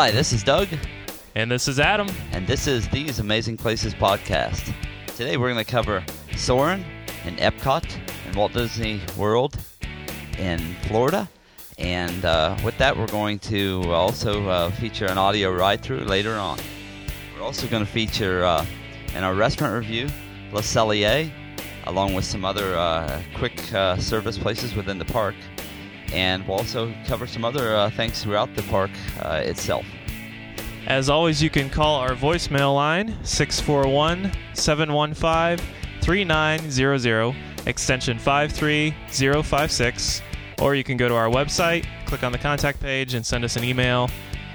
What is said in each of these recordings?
Hi, this is Doug, And this is Adam. and this is These Amazing Places podcast. Today we're going to cover Soarin' and Epcot and Walt Disney World in Florida. And uh, with that, we're going to also uh, feature an audio ride through later on. We're also going to feature uh, in our restaurant review Le Cellier, along with some other uh, quick uh, service places within the park. And we'll also cover some other uh, things throughout the park uh, itself. As always, you can call our voicemail line 641 715 3900, extension 53056, or you can go to our website, click on the contact page, and send us an email.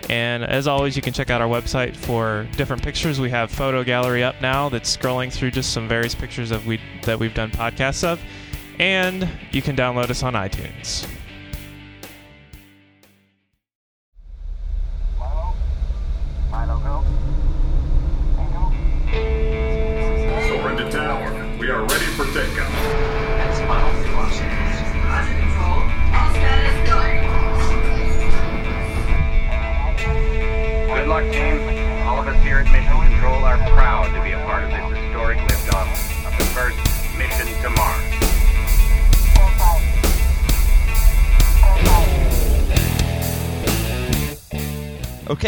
And as always, you can check out our website for different pictures. We have photo gallery up now that's scrolling through just some various pictures of we that we've done podcasts of, and you can download us on iTunes.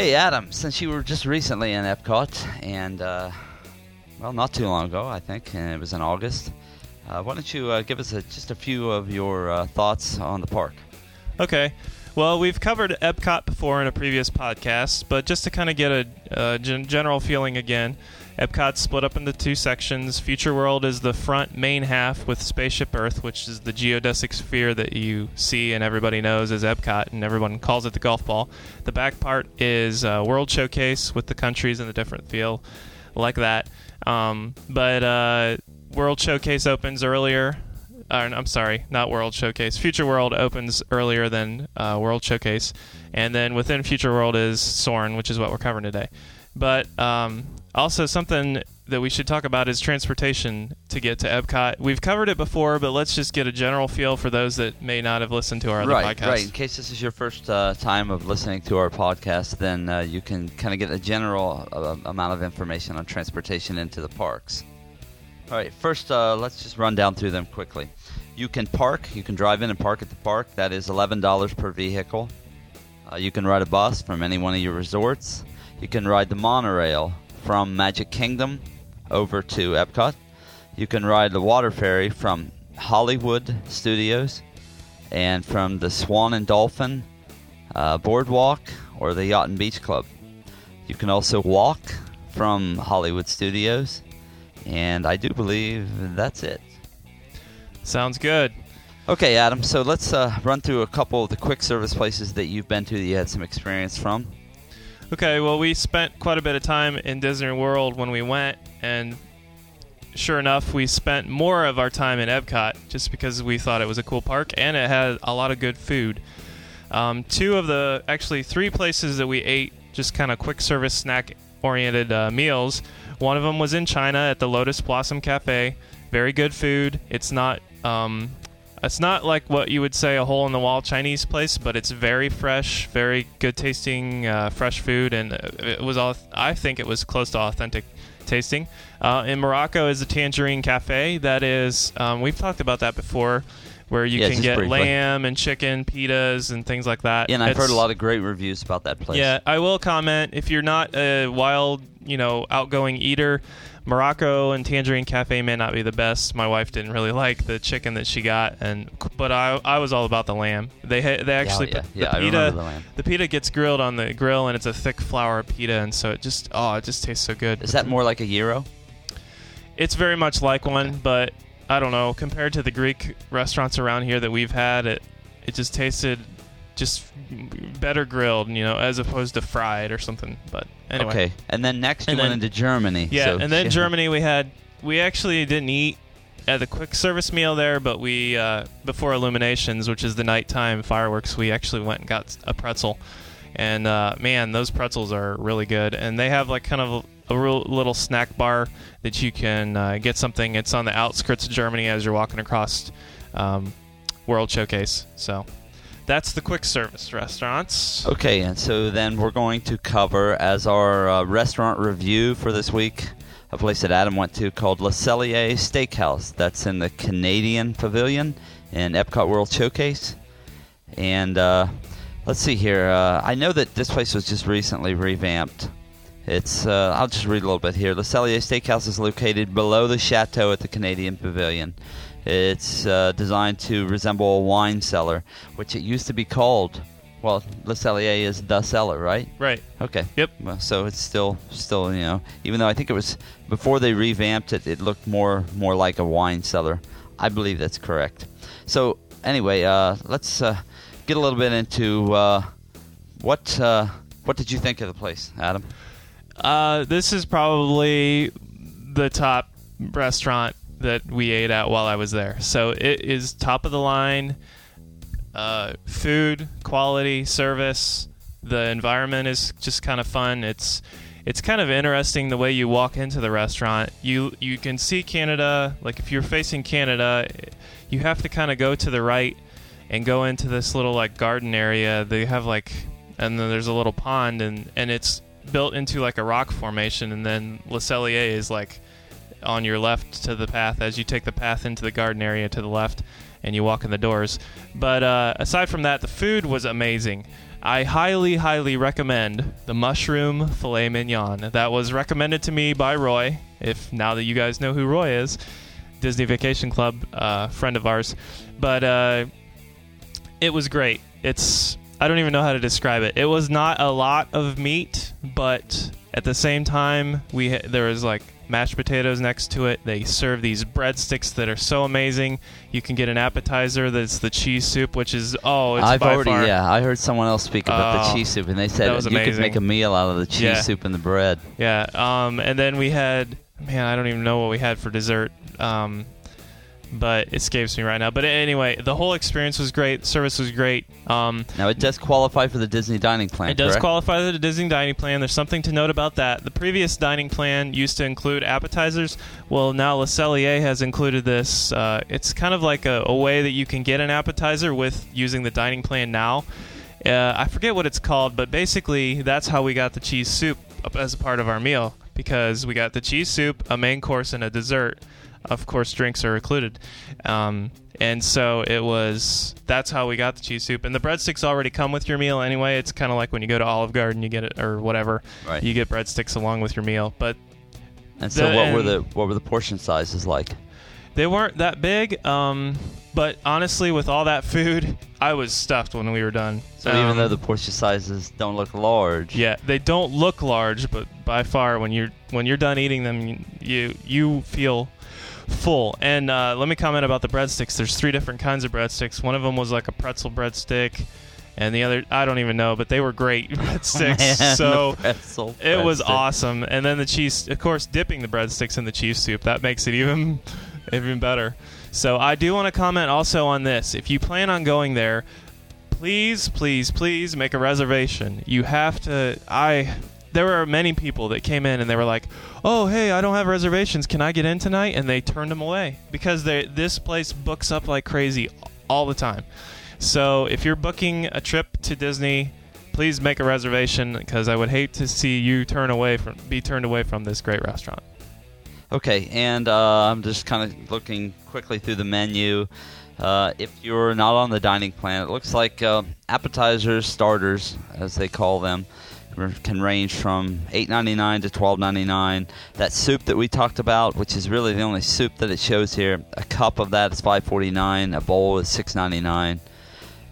Okay, Adam, since you were just recently in Epcot, and, uh, well, not too long ago, I think, and it was in August, uh, why don't you uh, give us a, just a few of your uh, thoughts on the park? Okay. Well, we've covered Epcot before in a previous podcast, but just to kind of get a uh, gen- general feeling again, Epcot's split up into two sections. Future World is the front main half with Spaceship Earth, which is the geodesic sphere that you see and everybody knows as Epcot, and everyone calls it the golf ball. The back part is uh, World Showcase with the countries and the different feel, like that. Um, but uh, World Showcase opens earlier uh, I'm sorry, not World Showcase. Future World opens earlier than uh, World Showcase, and then within Future World is Soarin', which is what we're covering today. But um, also something that we should talk about is transportation to get to Epcot. We've covered it before, but let's just get a general feel for those that may not have listened to our other right, podcasts. right. In case this is your first uh, time of listening to our podcast, then uh, you can kind of get a general uh, amount of information on transportation into the parks. All right, first, uh, let's just run down through them quickly. You can park, you can drive in and park at the park. That is $11 per vehicle. Uh, you can ride a bus from any one of your resorts. You can ride the monorail from Magic Kingdom over to Epcot. You can ride the water ferry from Hollywood Studios and from the Swan and Dolphin uh, Boardwalk or the Yacht and Beach Club. You can also walk from Hollywood Studios, and I do believe that's it. Sounds good. Okay, Adam, so let's uh, run through a couple of the quick service places that you've been to that you had some experience from. Okay, well, we spent quite a bit of time in Disney World when we went, and sure enough, we spent more of our time in Epcot just because we thought it was a cool park and it had a lot of good food. Um, two of the, actually, three places that we ate just kind of quick service snack oriented uh, meals. One of them was in China at the Lotus Blossom Cafe. Very good food. It's not. Um, it's not like what you would say a hole in the wall Chinese place, but it's very fresh, very good tasting, uh, fresh food, and uh, it was all. I think it was close to authentic tasting. Uh, in Morocco is the Tangerine Cafe. That is, um, we've talked about that before, where you Yeah, can get lamb and chicken pitas and things like that. And I've heard a lot of great reviews about that place. yeah, I will comment if you're not a wild, you know, outgoing eater, Morocco and Tangerine Cafe may not be the best. My wife didn't really like the chicken that she got, and but I I was all about the lamb. They they actually yeah, put yeah, the I pita the the pita gets grilled on the grill, and it's a thick flour pita, and so it just oh it just tastes so good. Is that more like a gyro? It's very much like one, but I don't know. Compared to the Greek restaurants around here that we've had, it it just tasted just better grilled, you know, as opposed to fried or something. But anyway, Okay, and then next you And went then- into Germany. yeah. so- and then Germany, we had we actually didn't eat at the quick service meal there, but we uh, before Illuminations, which is the nighttime fireworks, we actually went and got a pretzel. And uh, man, those pretzels are really good. And they have like kind of a real little snack bar that you can uh, get something. It's on the outskirts of Germany as you're walking across um, World Showcase. So that's the quick service restaurants. Okay, and so then we're going to cover as our uh, restaurant review for this week a place that Adam went to called Le Cellier Steakhouse. That's in the Canadian Pavilion in Epcot World Showcase. And uh, let's see here. Uh, I know that this place was just recently revamped. It's uh, I'll just read a little bit here. Le Cellier Steakhouse is located below the chateau at the Canadian Pavilion. It's uh, designed to resemble a wine cellar, which it used to be called. Well, Le Cellier is the cellar, right? Right. Okay. Yep. Well, so it's still, still, you know, even though I think it was before they revamped it, it looked more, more like a wine cellar. I believe that's correct. So anyway, uh, let's uh, get a little bit into uh, what, uh, what did you think of the place, Adam? Uh, this is probably the top restaurant that we ate at while I was there. So it is top of the line. Uh, food, quality, service. The environment is just kind of fun. It's it's kind of interesting the way you walk into the restaurant. You you can see Canada. Like if you're facing Canada, you have to kind of go to the right and go into this little like garden area. They have like, and then there's a little pond, and and it's built into like a rock formation, and then Le Cellier is like on your left to the path as you take the path into the garden area to the left and you walk in the doors. But uh, aside from that, the food was amazing. I highly, highly recommend the mushroom filet mignon. That was recommended to me by Roy. If now that you guys know who Roy is, Disney Vacation Club uh, friend of ours, but uh, it was great. It's I don't even know how to describe it. It was not a lot of meat, but at the same time, we there was like mashed potatoes next to it. They serve these breadsticks that are so amazing. You can get an appetizer that's the cheese soup, which is oh, it's I've by already, far. yeah, I heard someone else speak about the Oh, cheese soup, and they said you could make a meal out of the cheese Yeah. soup and the bread. Yeah. Um, and then we had, man, I don't even know what we had for dessert. Um, but it escapes me right now. But anyway, the whole experience was great. Service was great. Um, Now it does qualify for the Disney dining plan. it does correct? qualify for the Disney dining plan. There's something to note about that. The previous dining plan used to include appetizers. Well, now Le Cellier has included this. Uh, it's kind of like a, a way that you can get an appetizer with using the dining plan now. Uh, I forget what it's called, but basically that's how we got the cheese soup as a part of our meal because we got the cheese soup, a main course, and a dessert. Of course, drinks are included. Um, and so it was. That's how we got the cheese soup. And the breadsticks already come with your meal anyway. It's kind of like when you go to Olive Garden, you get it or whatever. Right. You get breadsticks along with your meal. But And so, the- what were the what were the portion sizes like? they weren't that big. Um, but honestly, with all that food, I was stuffed when we were done. So even Um, though the portion sizes don't look large, Yeah, they don't look large, but by far, when you're when you're done eating them, you you feel full. And uh, let me comment about the breadsticks. There's three different kinds of breadsticks. One of them was like a pretzel breadstick, and the other I don't even know, but they were great breadsticks. Man, so pretzel it was awesome. And then the cheese, of course, dipping the breadsticks in the cheese soup that makes it even even better. So I do want to comment also on this. If you plan on going there, please, please, please make a reservation. You have to. I. There were many people that came in and they were like, "Oh, hey, I don't have reservations. Can I get in tonight?" And they turned them away because they this place books up like crazy all the time. So if you're booking a trip to Disney, please make a reservation because I would hate to see you turn away from be turned away from this great restaurant. Okay, and uh, I'm just kind of looking quickly through the menu. Uh, if you're not on the dining plan, it looks like uh, appetizers, starters, as they call them, can range from $8.99 to $12.99. That soup that we talked about, which is really the only soup that it shows here, a cup of that is $5.49. A bowl is $6.99.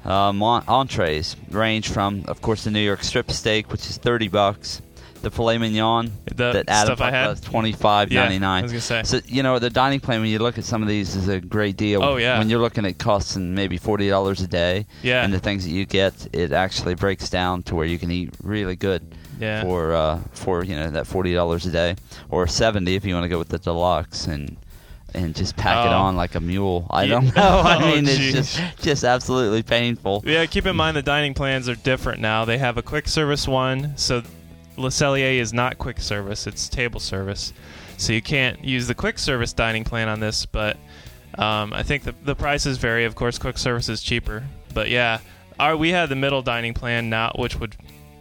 Um, entrees range from, of course, the New York strip steak, which is 30 bucks. The filet mignon The that Adam stuff I had? twenty five ninety Yeah, nine. I was gonna say. So you know the dining plan when you look at some of these is a great deal. Oh, yeah. When you're looking at costs and maybe forty dollars a day. Yeah. And the things that you get, it actually breaks down to where you can eat really good. Yeah. For uh for you know that forty dollars a day or seventy if you want to go with the deluxe and. And just pack it Oh. on like a mule. I don't know. I Oh, mean, it's just just absolutely painful. Yeah, keep in mind the dining plans are different now. They have a quick service one, so Le Cellier is not quick service; it's table service. So you can't use the quick service dining plan on this, but um, I think the the prices vary. Of course, quick service is cheaper, but yeah, our we had the middle dining plan now, which would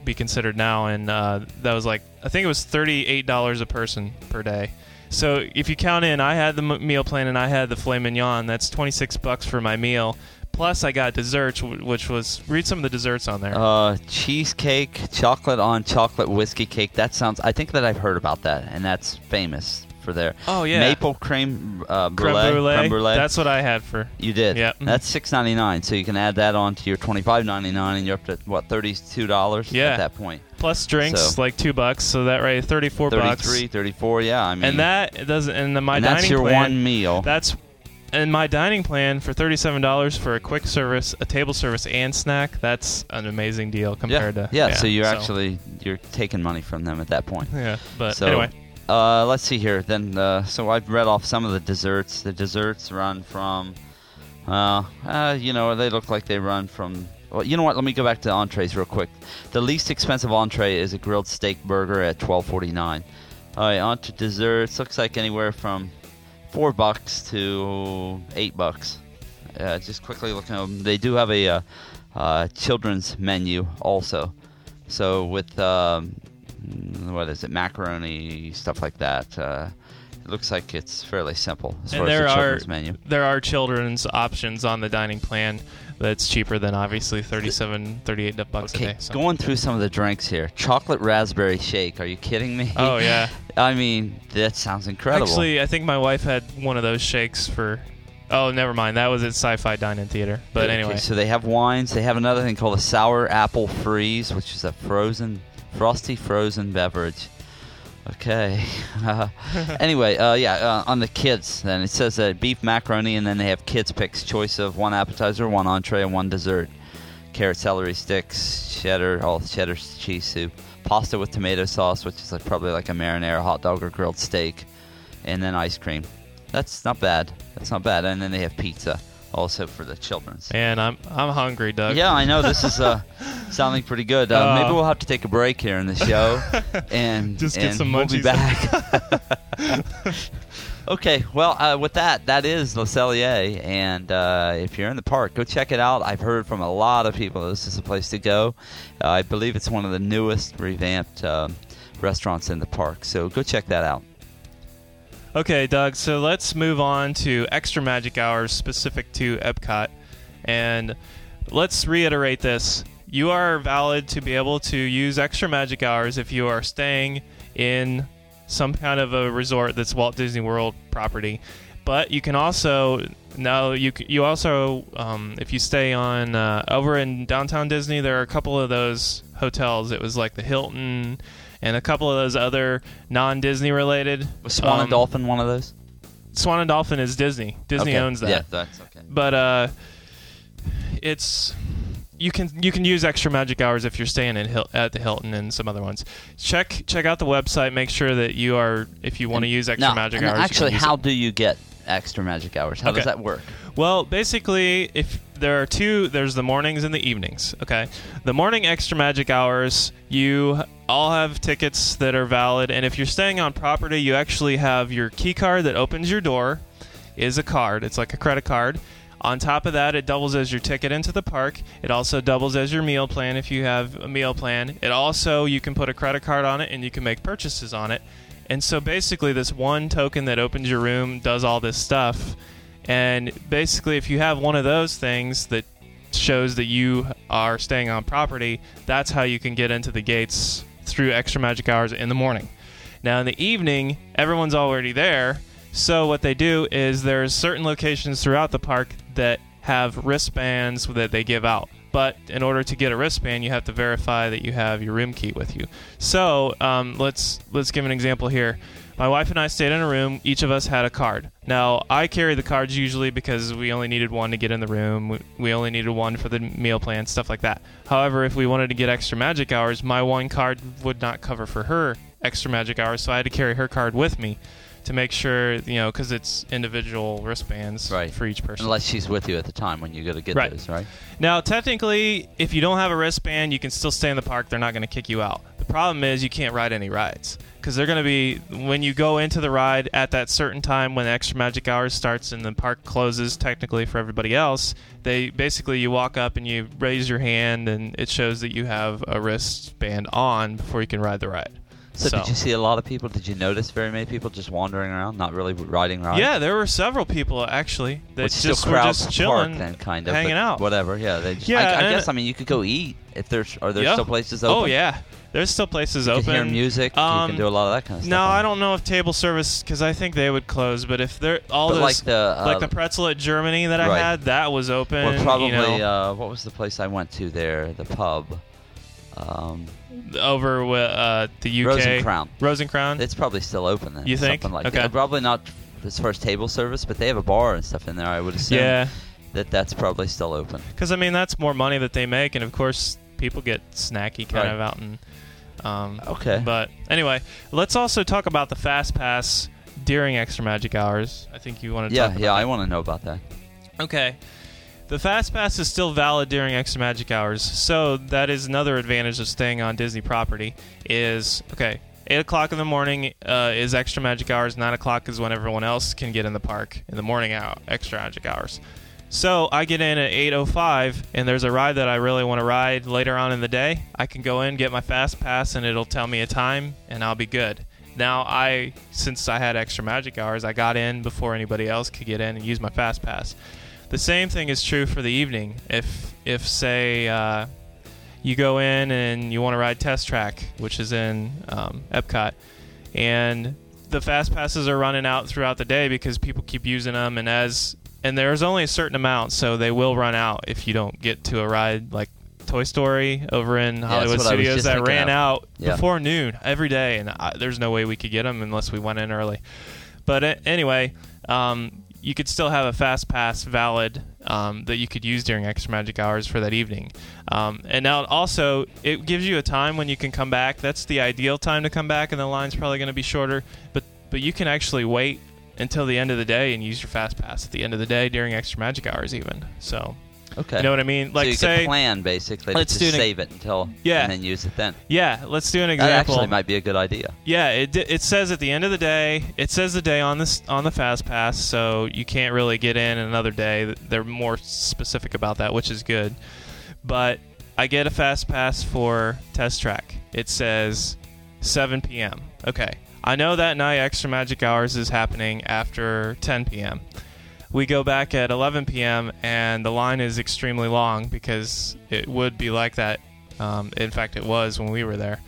be considered now, and uh, that was like I think it was thirty eight dollars a person per day. So if you count in, I had the meal plan and I had the filet mignon. That's twenty six bucks for my meal. Plus, I got desserts, which was read some of the desserts on there. Uh, cheesecake, chocolate on chocolate whiskey cake. That sounds. I think that I've heard about that, and that's famous for there. Oh, yeah. Maple cream uh, creme brulee. brulee. Creme brulee. That's what I had for. you did. Yeah. Mhm. That's six ninety nine. So you can add that on to your twenty five ninety nine, and you're up to what thirty two dollars Yeah. at that point. Plus drinks, So- like two bucks. So that right, thirty four bucks. 33, 34, Yeah, I mean, And that it doesn't. And the, my and dining that's your plan. one meal. That's and my dining plan for thirty-seven dollars for a quick service, a table service, and snack. That's an amazing deal yeah. compared to yeah, yeah So you're actually you're taking money from them at that point. yeah. But So, anyway, Uh, let's see here. Then, uh, so I've read off some of the desserts. The desserts run from, uh, uh, you know, they look like they run from. Well, you know what? Let me go back to entrees real quick. The least expensive entree is a grilled steak burger at twelve forty nine. All right, on to desserts. Looks like anywhere from four bucks to eight bucks. Uh, just quickly looking at them, they do have a uh, uh, children's menu also. So with um, what is it, macaroni stuff like that. Uh, it looks like it's fairly simple as and far there as the are children's menu. there are children's options on the dining plan that's cheaper than obviously 37 38 bucks a Okay, day. so- going through some of the drinks here. Chocolate raspberry shake. Are you kidding me? Oh yeah. I mean, that sounds incredible. Actually, I think my wife had one of those shakes for. Oh, never mind. That was at Sci-Fi Dine-In Theater. But Okay, anyway, so they have wines. They have another thing called a sour apple freeze, which is a frozen, frosty frozen beverage. Okay. Uh, anyway, uh, yeah, uh, on the kids, then it says uh, beef macaroni, and then they have kids picks choice of one appetizer, one entree, and one dessert. Carrot, celery sticks, cheddar, all cheddar cheese soup, pasta with tomato sauce, which is like probably like a marinara, hot dog, or grilled steak, and then ice cream. That's not bad. That's not bad. And then they have pizza also for the children's. and I'm I'm hungry, Doug. Yeah, I know this is uh, sounding pretty good. Uh, Uh, maybe we'll have to take a break here in the show and Just get and some we'll be back. okay, well, uh, with that, that is Le Cellier, and uh, if you're in the park, go check it out. I've heard from a lot of people this is a place to go. Uh, I believe it's one of the newest revamped restaurants in the park, so go check that out. Okay, Doug, so let's move on to extra magic hours specific to Epcot. And let's reiterate this. You are valid to be able to use extra magic hours if you are staying in some kind of a resort that's Walt Disney World property. But you can also now you you also um, if you stay on uh, over in downtown Disney, there are a couple of those hotels. It was like the Hilton and a couple of those other non-Disney related. Was Swan um, and Dolphin one of those? Swan and Dolphin is Disney. Disney Okay. owns that. Yeah, that's okay. But uh, it's you can you can use extra magic hours if you're staying in Hil- at the Hilton and some other ones. Check check out the website. Make sure that you are if you want to use extra magic hours. Actually, how it. do you get extra magic hours? How does that work? Well, basically, if there are two, there's the mornings and the evenings. Okay, the morning extra magic hours, you all have tickets that are valid, and if you're staying on property, you actually have your key card that opens your door, is a card. It's like a credit card. On top of that, it doubles as your ticket into the park. It also doubles as your meal plan if you have a meal plan. It also you can put a credit card on it and you can make purchases on it. And so basically, this one token that opens your room does all this stuff. And basically, if you have one of those things that shows that you are staying on property, that's how you can get into the gates through extra magic hours in the morning. Now, in the evening, everyone's already there. So, what they do is there's certain locations throughout the park that have wristbands that they give out. But in order to get a wristband, you have to verify that you have your room key with you. So um, let's let's give an example here. My wife and I stayed in a room. Each of us had a card. Now I carry the cards usually because we only needed one to get in the room. We- only needed one for the meal plan, stuff like that. However, if we wanted to get extra magic hours, my one card would not cover for her extra magic hours, so I had to carry her card with me to make sure you know because it's individual wristbands Right. for each person. Unless she's with you at the time when you go to get Right. those, right? Now, technically, if you don't have a wristband, you can still stay in the park. They're not going to kick you out. The problem is you can't ride any rides because they're going to be when you go into the ride at that certain time when extra magic hours starts and the park closes technically for everybody else. They basically you walk up and you raise your hand and it shows that you have a wristband on before you can ride the ride. So, did you see a lot of people? Did you notice very many people just wandering around, not really riding rides? Yeah, there were several people actually that Which just were just chilling, park then, kind of hanging out. Whatever. Yeah, they just. Yeah, I, I guess I mean you could go eat if there's. Are there Yeah. still places open? Oh yeah, there's still places You open. can hear music. you Um, can do a lot of that kind of stuff. No, I don't know if table service because I think they would close. But if they're all But those like the, uh, like the pretzel at Germany that I right. had, that was open. Or probably you know, uh, what was the place I went to there? The pub. Um, over wi- uh, the UK. Rose and Crown. Rose Crown. It's probably still open then. You think? Something like Okay. that. Probably not as far as table service, but they have a bar and stuff in there. I would assume yeah, that that's probably still open. because I mean that's more money that they make, and of course people get snacky kind Right. of out and. Um, Okay. But anyway, let's also talk about the fast pass during extra magic hours. I think you want to Yeah, talk about yeah. I want to know about that. Okay. The Fast Pass is still valid during Extra Magic Hours, so that is another advantage of staying on Disney property. Is okay. Eight o'clock in the morning uh, is Extra Magic Hours. Nine o'clock is when everyone else can get in the park in the morning out Extra Magic Hours. So I get in at 8:05, and there's a ride that I really want to ride later on in the day. I can go in, get my Fast Pass, and it'll tell me a time, and I'll be good. Now I, since I had extra magic hours, I got in before anybody else could get in and use my Fast Pass. The same thing is true for the evening. If if say uh, you go in and you want to ride Test Track, which is in um, Epcot, and the fast passes are running out throughout the day because people keep using them, and as and there's only a certain amount, so they will run out if you don't get to a ride like Toy Story over in Hollywood I Studios that ran out Yeah. before noon every day, and I, there's no way we could get them unless we went in early. But uh, anyway, um, you could still have a fast pass valid um, that you could use during extra magic hours for that evening. Um, and now also, it gives you a time when you can come back. That's the ideal time to come back, and the line's probably going to be shorter. But but you can actually wait until the end of the day and use your fast pass at the end of the day during extra magic hours, even. So Okay. you know what I mean? Like so you say, plan basically let's to do an- save it until Yeah. and then use it then. yeah, let's do an example. That actually might be a good idea. Yeah, it it says at the end of the day, it says the day on this on the fast pass, so you can't really get in another day. They're more specific about that, which is good. But I get a fast pass for test track. It says 7 p.m. Okay, I know that night extra magic hours is happening after 10 p.m. We go back at 11 p.m. and the line is extremely long because it would be like that. Um, in fact, it was when we were there.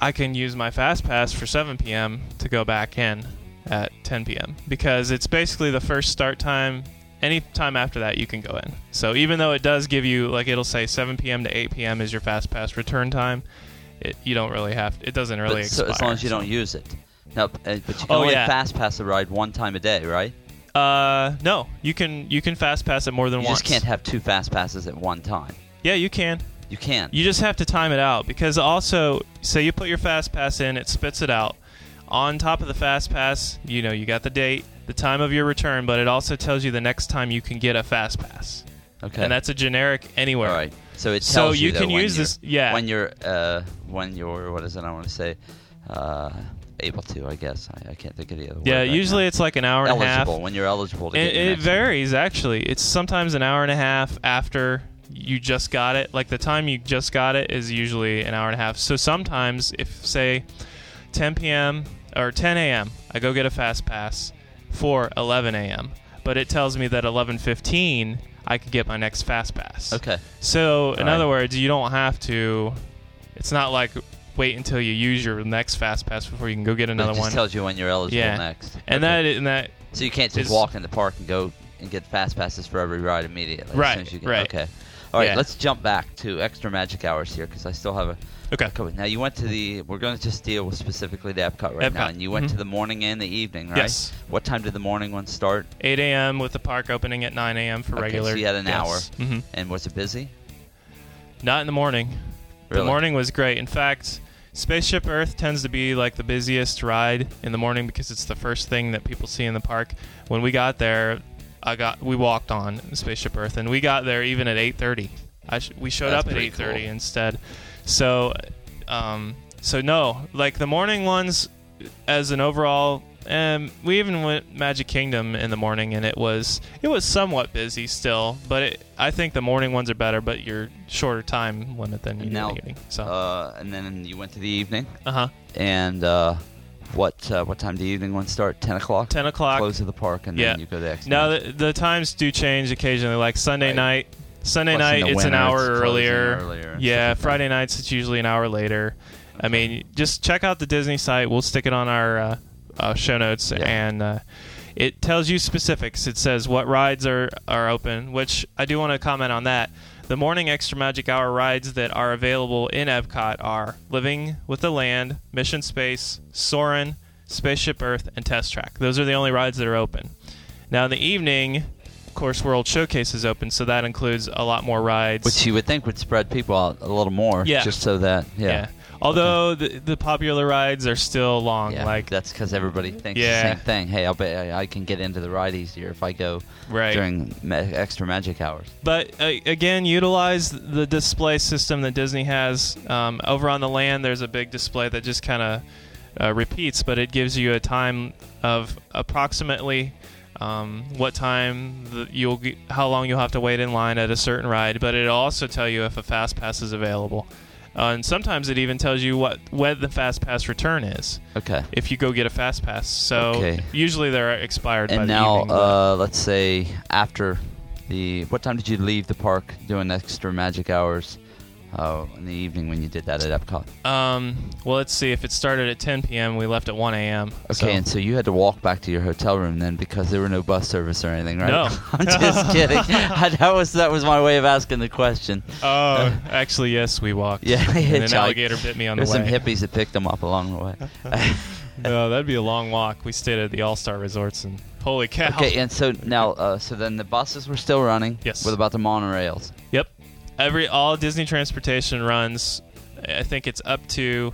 I can use my fast pass for 7 p.m. to go back in at 10 p.m. because it's basically the first start time. Any time after that, you can go in. So even though it does give you, like, it'll say 7 p.m. to 8 p.m. is your fast pass return time, it, you don't really have. It doesn't really but so, as long as you so- don't use it. No, uh, but you can Oh, only yeah. fast pass the ride one time a day, right? Uh, no, you can you can fast pass it more than You once. You just can't have two fast passes at one time. Yeah, you can. You can. You just have to time it out because also, say you put your fast pass in, it spits it out. On top of the fast pass, you know, you got the date, the time of your return, but it also tells you the next time you can get a fast pass. okay. And that's a generic anywhere. All right. So it tells So you, you can when use you're- this- yeah. When you're uh when you're what is it I want to say uh able to I guess I, I can't think of the other. Yeah, usually it's like an hour and a half. eligible when you're eligible to It, get it varies actually. It's sometimes an hour and a half after you just got it. Like the time you just got it is usually an hour and a half. So sometimes, if say 10 p.m. or 10 a.m., I go get a fast pass for 11 a.m., but it tells me that 11:15 I could get my next fast pass. Okay. So in right. other words, you don't have to. It's not like wait until you use your next fast pass before you can go get another it just one. tells you when you're eligible Yeah. next. and Okay. that and that So you can't just walk in the park and go and get fast passes for every ride immediately. as Right, soon as you get, right. Okay. All right. Yeah. Let's jump back to extra magic hours here because I still have a. okay. Okay. Now you went to the. We're going to just deal with specifically the Epcot right now, Epcot, and you went mhm. to the morning and the evening, right? Yes. What time did the morning one start? 8 a.m. with the park opening at 9 a.m. for Okay, regular. so you had an guests. hmm And was it busy? Not in the morning. Really? The morning was great. In fact, Spaceship Earth tends to be like the busiest ride in the morning because it's the first thing that people see in the park. When we got there, I got we walked on Spaceship Earth, and we got there even at 8:30. I sh- we showed That's up at 8:30 cool. instead. So, um, so no, like the morning ones, as an overall, um, we even went Magic Kingdom in the morning, and it was it was somewhat busy still, but it, I think the morning ones are better, but you're shorter time limit than you Now, the evening. So, Uh, and then you went to the evening, uh huh. and uh, what uh, what time do the evening one start? Ten o'clock. 10 o'clock. Close of the park, and Yeah. then you go to X. Now the, the times do change occasionally. Like Sunday Right. night, Sunday Plus night it's an hour it's earlier. earlier Yeah, like. Friday nights it's usually an hour later. I mean, just check out the Disney site. We'll stick it on our uh, uh, show notes, Yeah. and uh, it tells you specifics. It says what rides are are open, which I do want to comment on that. The morning extra magic hour rides that are available in Epcot are Living with the Land, Mission Space, Soarin', Spaceship Earth, and Test Track. Those are the only rides that are open. Now in the evening, course, World Showcase is open, so that includes a lot more rides. which you would think would spread people out a little more, Yeah. just so that yeah. yeah. Although the, the popular rides are still long, Yeah, like that's because everybody thinks Yeah. the same thing. Hey, I'll bet I, I can get into the ride easier if I go Right. during ma- extra magic hours. But uh, again, utilize the display system that Disney has. Um, over on the land, there's a big display that just kind of uh, repeats, but it gives you a time of approximately um, what time the, you'll how long you'll have to wait in line at a certain ride. But it'll also tell you if a fast pass is available. Uh, and sometimes it even tells you what when the fast pass return is Okay. if you go get a fast pass. So Okay. usually they're expired by And the now, evening. uh, let's say after the what time did you leave the park doing extra magic hours? Uh, in the evening when you did that at Epcot. Um, well, let's see. If it started at 10 p.m., we left at 1 a.m. Okay, so- and so you had to walk back to your hotel room then because there were no bus service or anything, right? No. I'm just kidding. that was that was my way of asking the question. Oh, actually, yes, we walked. Yeah, and an alligator bit me on There's the some hippies that picked them up along the way. no, that'd be a long walk. We stayed at the All Star Resorts, and holy cow! Okay, and so now, uh, so then the buses were still running. Yes. What about the monorails? Yep. Every all Disney transportation runs. I think it's up to.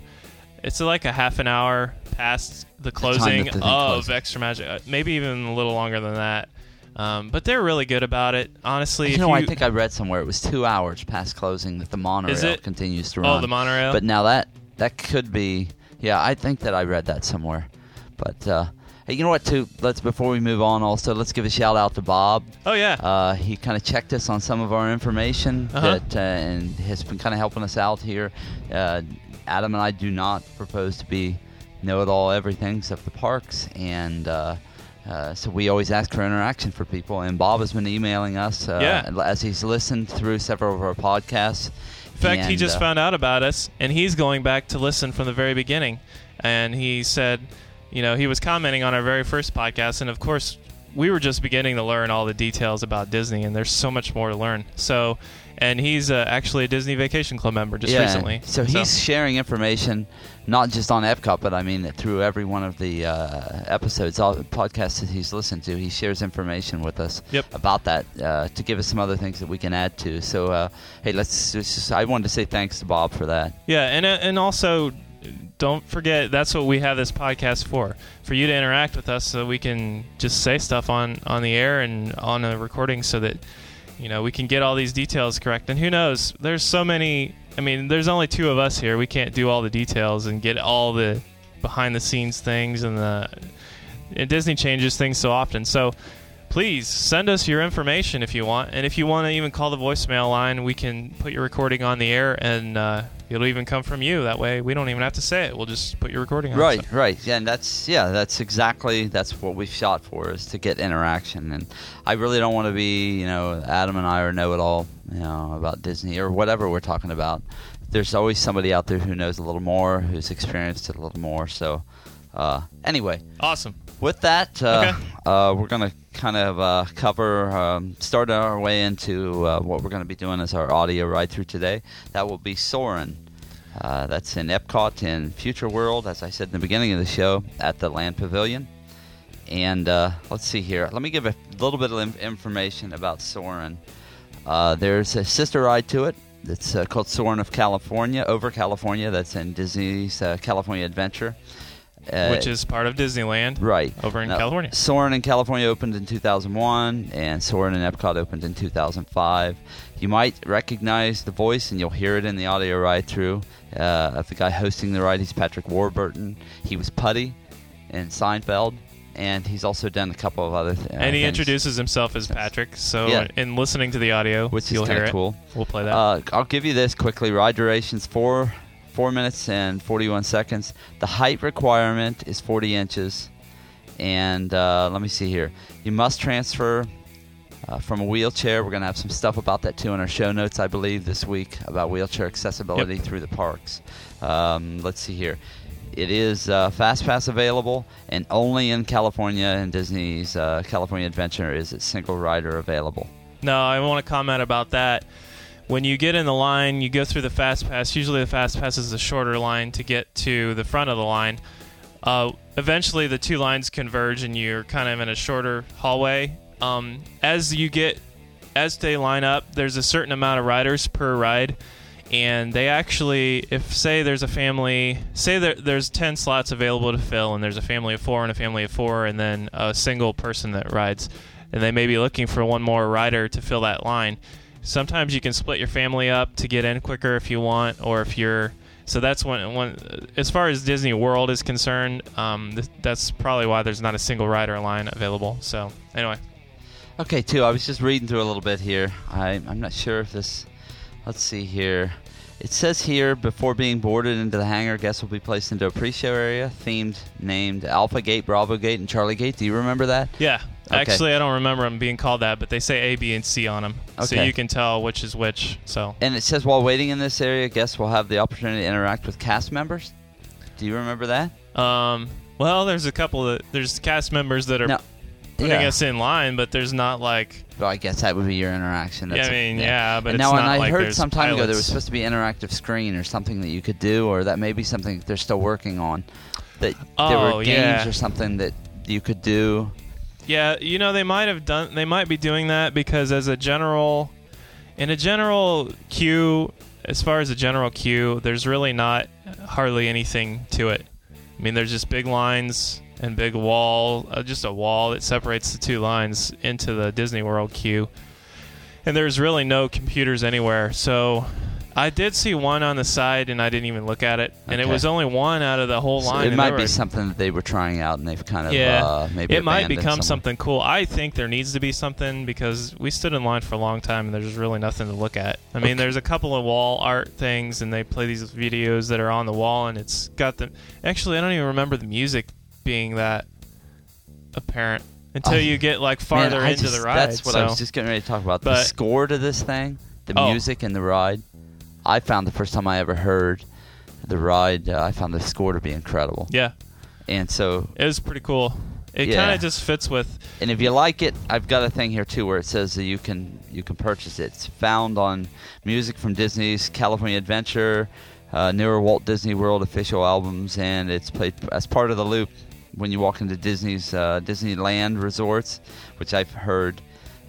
It's like a half an hour past the closing the of closes. Extra Magic. uh, Maybe even a little longer than that. Um, but they're really good about it. Honestly, You know, you, I think I read somewhere it was two hours past closing that the monorail continues to run. Oh, the monorail. But now that that could be, yeah, I think that I read that somewhere. But uh, hey, you know what? Too, let's before we move on, also let's give a shout out to Bob. oh yeah. Uh, he kind of checked us on some of our information Uh-huh. that, uh, and has been kind of helping us out here. Uh, Adam and I do not propose to be know-it-all everything except the parks, and uh, uh, so we always ask for interaction for people. And Bob has been emailing us uh, Yeah. as he's listened through several of our podcasts. In fact, he just uh, found out about us, and he's going back to listen from the very beginning. And he said, you know, he was commenting on our very first podcast, and of course, we were just beginning to learn all the details about Disney, and there's so much more to learn. So, and he's uh, actually a Disney Vacation Club member just yeah, recently. So he's sharing information, not just on Epcot, but I mean through every one of the uh, episodes, all the podcasts that he's listened to. He shares information with us Yep. about that uh, to give us some other things that we can add to. So uh, hey, let's. let's just, I wanted to say thanks to Bob for that. Yeah, and uh, and also don't forget that's what we have this podcast for for you to interact with us so we can just say stuff on on the air and on a recording so that you know we can get all these details correct. And who knows there's so many i mean there's only two of us here. We can't do all the details and get all the behind the scenes things and the and disney changes things so often. So please send us your information if you want. And if you want to even call the voicemail line we can put your recording on the air and uh, it'll even come from you that way we don't even have to say it we'll just put your recording on Right, so. right, yeah, and that's yeah, that's exactly that's what we've shot for is to get interaction, and I really don't want to be, you know, Adam and I are know it all, you know, about Disney or whatever we're talking about. There's always somebody out there who knows a little more, who's experienced it a little more. So, uh, anyway, awesome with that, uh, Okay. uh, we're gonna kind of uh, cover, um, start our way into uh, what we're gonna be doing as our audio ride through today. That will be Soarin'. Uh, that's in Epcot in Future World, as I said in the beginning of the show, at the Land Pavilion. And uh, let's see here. Let me give a little bit of information about Soarin'. Uh, there's a sister ride to it. It's uh, called Soarin' of California, over California. That's in Disney's California Adventure. Uh, which is part of Disneyland. right over in Now, California. Soarin' in California opened in 2001, and Soarin' in Epcot opened in 2005. You might recognize the voice, and you'll hear it in the audio ride through uh, of the guy hosting the ride. He's Patrick Warburton. He was Puddy in Seinfeld, and he's also done a couple of other th- uh, and he things. introduces himself as Patrick. So Yeah. in listening to the audio, Which you'll hear kinda it. cool. We'll play that. Uh, I'll give you this quickly. Ride duration's four four minutes and 41 seconds. The height requirement is 40 inches. And uh, let me see here. You must transfer uh, from a wheelchair. We're going to have some stuff about that too in our show notes, I believe, this week about wheelchair accessibility Yep. through the parks. Um, let's see here. It is uh, Fast Pass available, and only in California and Disney's uh, California Adventure is it single rider available. No, I want to comment about that. When you get in the line, you go through the fast pass. Usually, the fast pass is the shorter line to get to the front of the line. Uh, eventually, the two lines converge, and you're kind of in a shorter hallway. Um, as you get, as they line up, there's a certain amount of riders per ride, and they actually, if say there's a family, say there, there's 10 slots available to fill, and there's a family of four and a family of four, and then a single person that rides, and they may be looking for one more rider to fill that line. Sometimes you can split your family up to get in quicker if you want, or if you're. So that's when, when as far as Disney World is concerned, um, th- that's probably why there's not a single rider line available. So anyway, Okay, too. I was just reading through a little bit here. I, I'm not sure if this. Let's see here. It says here before being boarded into the hangar, guests will be placed into a pre-show area themed, named Alpha Gate, Bravo Gate, and Charlie Gate. Do you remember that? yeah. Okay. Actually, I don't remember them being called that, but they say A, B, and C on them, so you can tell which is which. So And it says while waiting in this area, guests will have the opportunity to interact with cast members. Do you remember that? Um, well, there's a couple of there's cast members that are No. putting Yeah. us in line, but there's not like Well, I guess that would be your interaction. yeah, That's I a- mean yeah, but and it's now, not and I like heard some time ago there was supposed to be an interactive screen or something that you could do, or that may be something that they're still working on. That there Oh, were games yeah. or something that you could do. Yeah, you know they might have done they might be doing that because as a general in a general queue as far as a general queue, there's really not hardly anything to it. I mean, there's just big lines and big wall, uh, just a wall that separates the two lines into the Disney World queue. And there's really no computers anywhere. So I did see one on the side and I didn't even look at it. And it was only one out of the whole So line. it might be something that they were trying out and they've kind of yeah, uh, maybe it might become some- something cool. I think there needs to be something because we stood in line for a long time and there's really nothing to look at. I mean, there's a couple of wall art things and they play these videos that are on the wall and it's got the. Actually, I don't even remember the music being that apparent until Oh, you get like farther I into just- the ride. That's what I was just getting ready to talk about. the score to this thing, the Oh. music and the ride. I found the first time I ever heard the ride, uh, I found the score to be incredible. Yeah, And so it was pretty cool. It Yeah. kind of just fits with. And if you like it, I've got a thing here too where it says that you can you can purchase it. It's found on music from Disney's California Adventure, uh, newer Walt Disney World official albums, and it's played as part of the loop when you walk into Disney's uh, Disneyland resorts, which I've heard,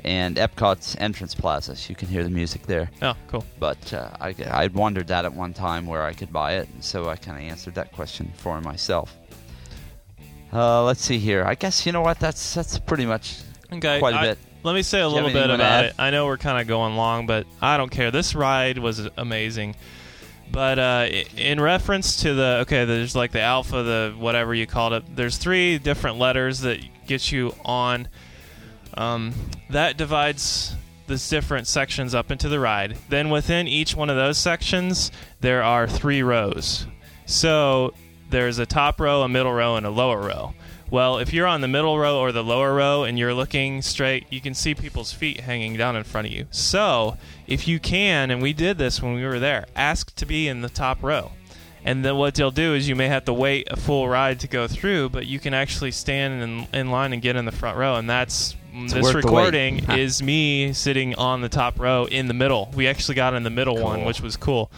and Epcot's entrance plaza. So you can hear the music there. Oh, cool. But uh, I I'd wondered that at one time where I could buy it, so I kind of answered that question for myself. Uh, let's see here. I guess you know what. That's that's pretty much Okay, quite a I- bit. Let me say a Do you have little bit about it. I know we're kind of going long, but I don't care. This ride was amazing. But uh, in reference to the okay, there's like the alpha, the whatever you called it. There's three different letters that get you on. Um, that divides these different sections up into the ride. Then within each one of those sections, there are three rows. So there's a top row, a middle row, and a lower row. Well, if you're on the middle row or the lower row and you're looking straight, you can see people's feet hanging down in front of you. So, if you can, and we did this when we were there, ask to be in the top row. And then what they'll do is you may have to wait a full ride to go through, but you can actually stand in, in line and get in the front row. And that's this worth the recording is me sitting on the top row in the middle. We actually got in the middle one, which was cool.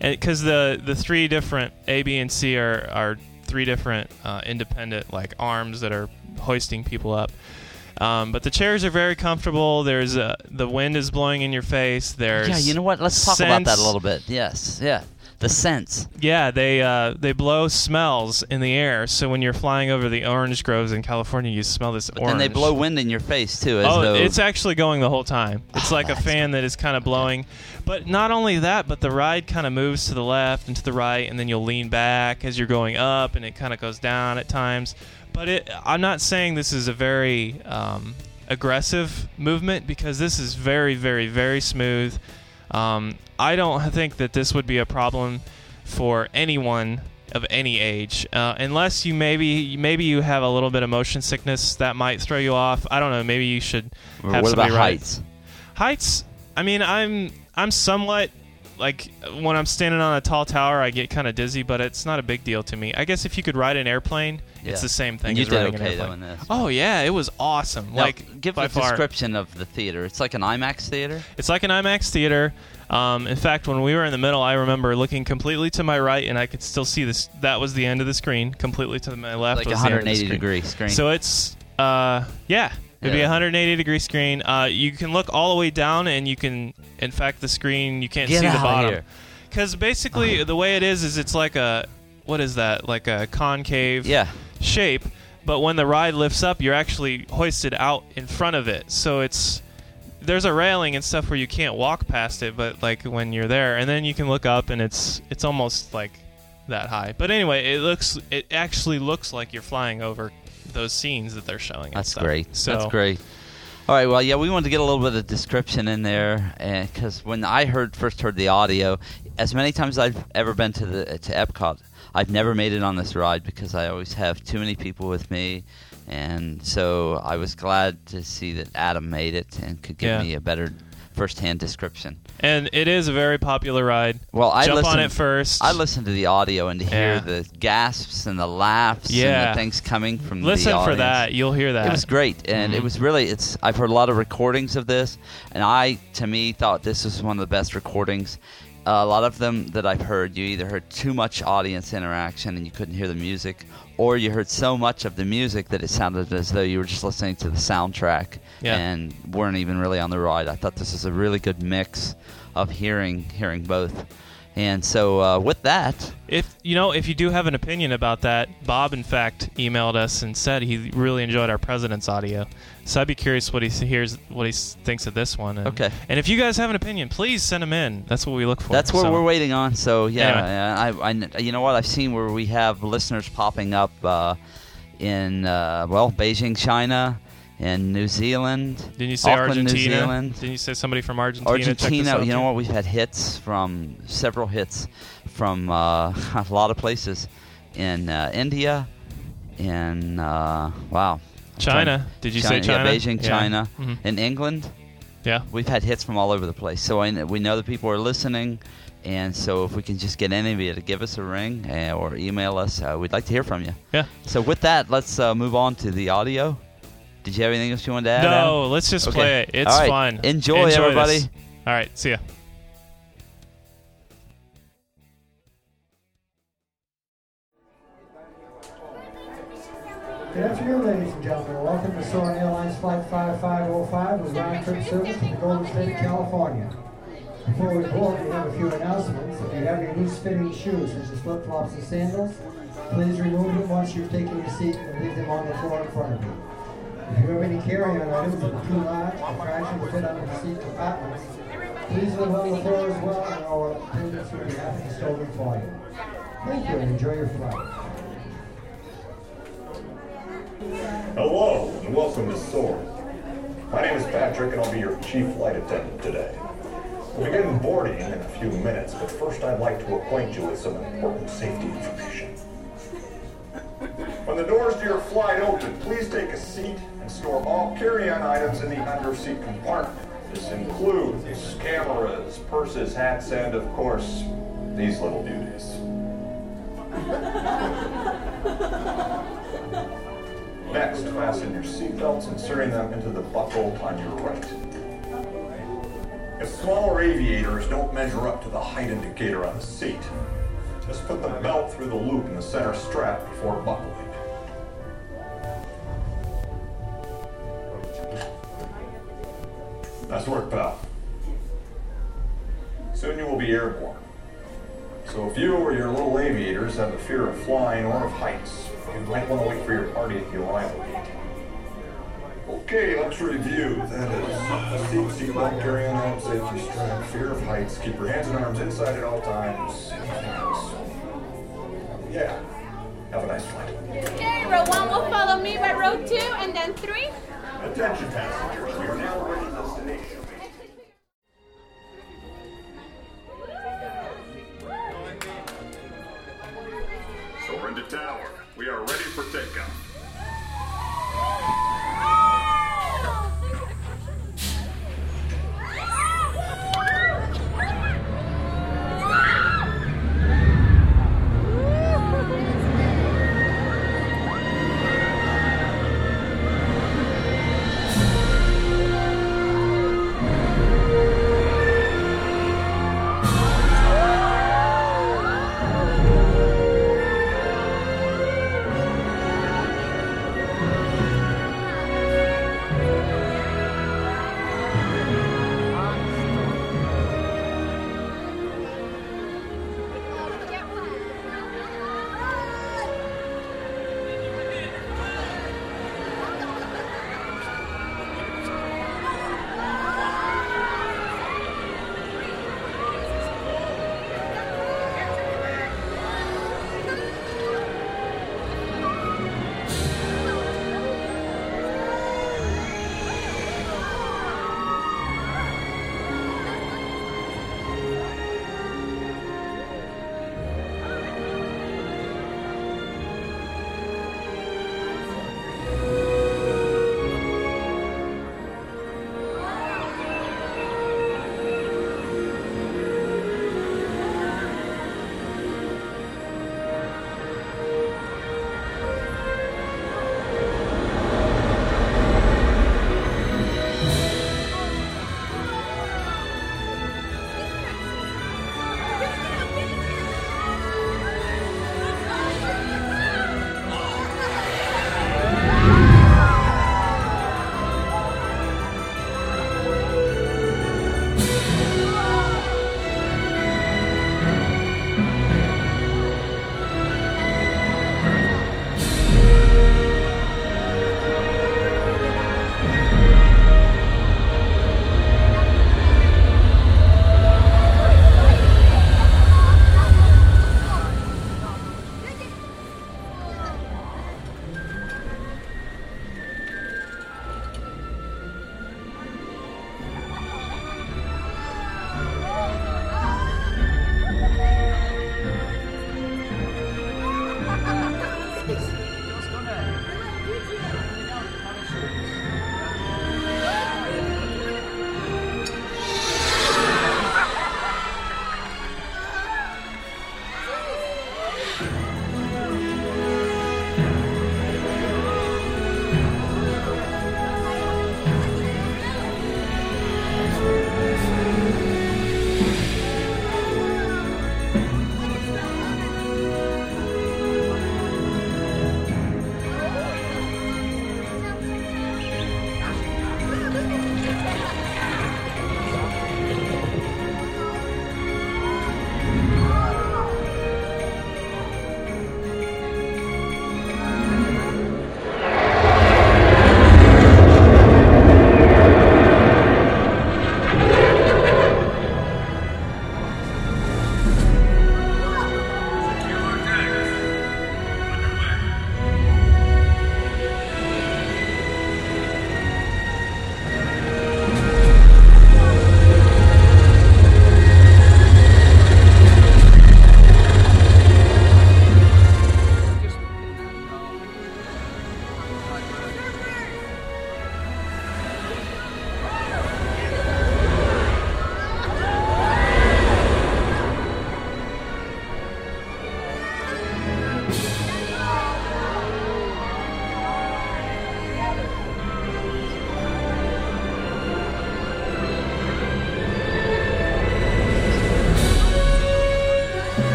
Because the the three different A, B, and C are are three different uh, independent like arms that are hoisting people up. Um, but the chairs are very comfortable. There's uh, the wind is blowing in your face. There's Yeah, you know what? Let's talk about that a little bit. Yes, yeah. The scents. Yeah, they uh, they blow smells in the air. So when you're flying over the orange groves in California, you smell this But orange. And they blow wind in your face too. As Oh, though, it's actually going the whole time. It's Oh, like a fan that is kind of blowing. But not only that, but the ride kind of moves to the left and to the right, and then you'll lean back as you're going up, and it kind of goes down at times. But it, I'm not saying this is a very um, aggressive movement because this is very, very, very smooth. Um, I don't think that this would be a problem for anyone of any age, uh, unless you maybe maybe you have a little bit of motion sickness that might throw you off. I don't know. Maybe you should have what about somebody ride- heights? Heights. I mean, I'm I'm somewhat like when I'm standing on a tall tower, I get kind of dizzy, but it's not a big deal to me. I guess if you could ride an airplane, Yeah. it's the same thing And you as did riding okay an airplane. this. Oh yeah, it was awesome. Now, like give a far. description of the theater. It's like an IMAX theater. It's like an IMAX theater. Um, in fact, when we were in the middle, I remember looking completely to my right, and I could still see this. That was the end of the screen. Completely to my left Like was a the end of the 180 screen. degree screen. So it's uh, yeah, it'd be a 180 degree screen. Uh, you can look all the way down, and you can, in fact, the screen you can't Get see the bottom. here. Because basically, the way it is is it's like a what is that? Like a concave yeah. shape. But when the ride lifts up, you're actually hoisted out in front of it. So it's there's a railing and stuff where you can't walk past it, but like when you're there, and then you can look up and it's it's almost like that high. But anyway, it looks it actually looks like you're flying over those scenes that they're showing. That's great. So That's great. All right. Well, yeah, we wanted to get a little bit of description in there, because when I heard first heard the audio, as many times as I've ever been to the to Epcot, I've never made it on this ride because I always have too many people with me, and so I was glad to see that Adam made it and could give Yeah. me a better first-hand description. And it is a very popular ride. Well, I Jump on it first. I listened to the audio and to hear Yeah. the gasps and the laughs and Yeah. the things coming from the Listen for that. You'll hear that. It was great, and it Mhm. was really. It's. I've heard a lot of recordings of this, and I, to me, thought this was one of the best recordings. A lot of them that I've heard, you either heard too much audience interaction and you couldn't hear the music, or you heard so much of the music that it sounded as though you were just listening to the soundtrack Yeah. and weren't even really on the ride. I thought this was a really good mix of hearing hearing both. And so, uh, with that, If you know, if you do have an opinion about that, Bob in fact emailed us and said he really enjoyed our president's audio. So I'd be curious what he hears, what he thinks of this one. And, Okay. And if you guys have an opinion, please send them in. That's what we look for. That's what So- we're waiting on. So yeah, Anyway. yeah, I, I, you know what I've seen where we have listeners popping up uh, in uh, well Beijing, China, in New Zealand. Didn't you say Auckland, New Argentina? Zealand. Didn't you say somebody from Argentina? Argentina, out you know what? We've had hits from several hits from uh, a lot of places in uh, India, in uh, wow, China. Did you say China? Yeah, Beijing, Yeah. China, Mhm. in England. Yeah. We've had hits from all over the place, so I, we know that people are listening, and so if we can just get any of you to give us a ring uh, or email us, uh, we'd like to hear from you. Yeah. So with that, let's uh, move on to the audio. Did you have anything else you wanted to add? No, Adam? let's just Okay. play it. It's All right. fun. Enjoy, everybody. this. All right. See ya. Good afternoon, ladies and gentlemen. Welcome to Soarin' Airlines Flight 5505 with round trip service to the Golden State of California. Before we board, we have a few announcements. If you have any loose fitting shoes, such as flip flops and sandals, please remove them once you've taken your seat and leave them on the floor in front of you. If you have any carry-on items too large or fraction fit under the seat compartments, please leave on the floor as well, and our attendants will be happy to stow them for you. Thank you and enjoy your flight. Hello, and welcome to SOAR. My name is Patrick, and I'll be your chief flight attendant today. We'll begin boarding in a few minutes, but first I'd like to acquaint you with some important safety information. When the doors to your flight open, please take a seat and store all carry-on items in the under-seat compartment. This includes cameras, purses, hats, and, of course, these little beauties. Next, fasten your seatbelts, inserting them into the buckle on your right. If smaller aviators don't measure up to the height indicator on the seat, just put the belt through the loop in the center strap before buckling. Nice work, pal. Soon you will be airborne. So if you or your little aviators have a fear of flying or of heights, you might want to wait for your party at the arrival gate. Okay, let's review. That is seat, seatbelt, carry on out, safety strap, fear of heights, keep your hands and arms inside at all times. Yeah. Have a nice flight. Okay, row one will follow me by row two, and then three. Attention passengers, we are now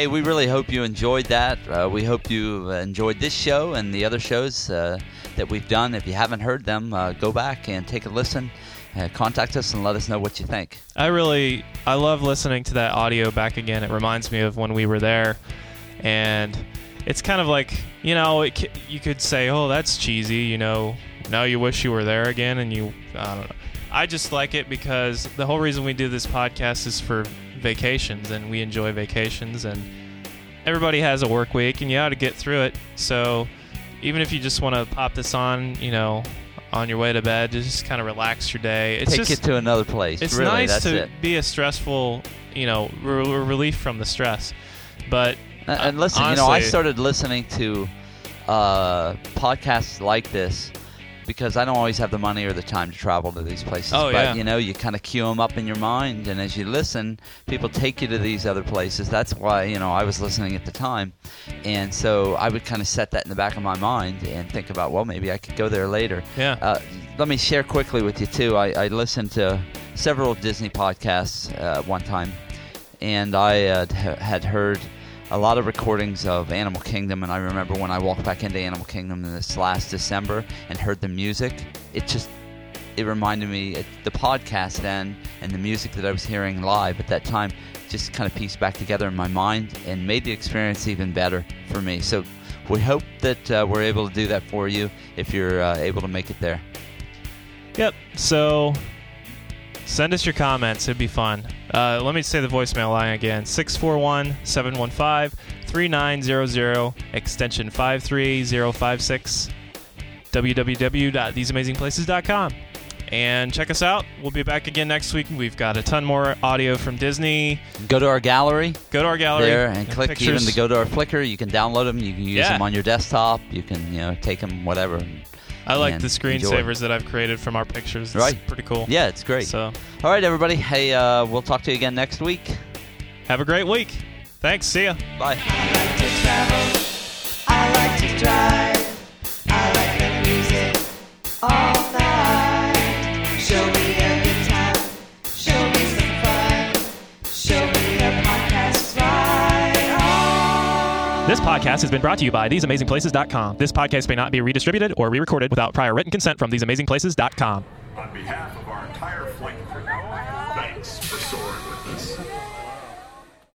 Hey, we really hope you enjoyed that. Uh, we hope you enjoyed this show and the other shows uh, that we've done. If you haven't heard them, uh, go back and take a listen. Uh, contact us and let us know what you think. I really, I love listening to that audio back again. It reminds me of when we were there, and it's kind of like you know, it, you could say, "Oh, that's cheesy," you know. Now you wish you were there again, and you, I don't know. I just like it because the whole reason we do this podcast is for vacations, and we enjoy vacations, and everybody has a work week, and you ought to get through it. So even if you just want to pop this on, you know, on your way to bed, just kind of relax your day. It's Take just it to another place. it's really, nice to it. be a stressful, you know, re- re- relief from the stress. But And, and listen, you know, I started listening to uh, podcasts like this because I don't always have the money or the time to travel to these places. Oh, but yeah. you know, you kind of cue them up in your mind, and as you listen, people take you to these other places. That's why you know I was listening at the time, and so I would kind of set that in the back of my mind and think about, well, maybe I could go there later. Yeah. Uh, let me share quickly with you too. I, I listened to several Disney podcasts uh, one time, and I uh, had heard a lot of recordings of Animal Kingdom, and I remember when I walked back into Animal Kingdom this last December and heard the music, it just it reminded me it, the podcast then and the music that I was hearing live at that time just kind of pieced back together in my mind and made the experience even better for me. So we hope that uh, we're able to do that for you if you're uh, able to make it there. Yep. So send us your comments. It'd be fun. Uh, let me say the voicemail line again 641 715 3900, extension 53056, www.theseamazingplaces.com. And check us out. We'll be back again next week. We've got a ton more audio from Disney. Go to our gallery Go to our gallery there and click pictures. even to go to our Flickr. You can download them. You can use Yeah. them on your desktop. You can you know take them whatever. I like the screensavers that I've created from our pictures. It's Right. pretty cool. Yeah, it's great. So All right, everybody. Hey, uh, we'll talk to you again next week. have a great week. Thanks. See ya. Bye. This podcast has been brought to you by TheseAmazingPlaces.com. This podcast may not be redistributed or re-recorded without prior written consent from TheseAmazingPlaces.com. On behalf of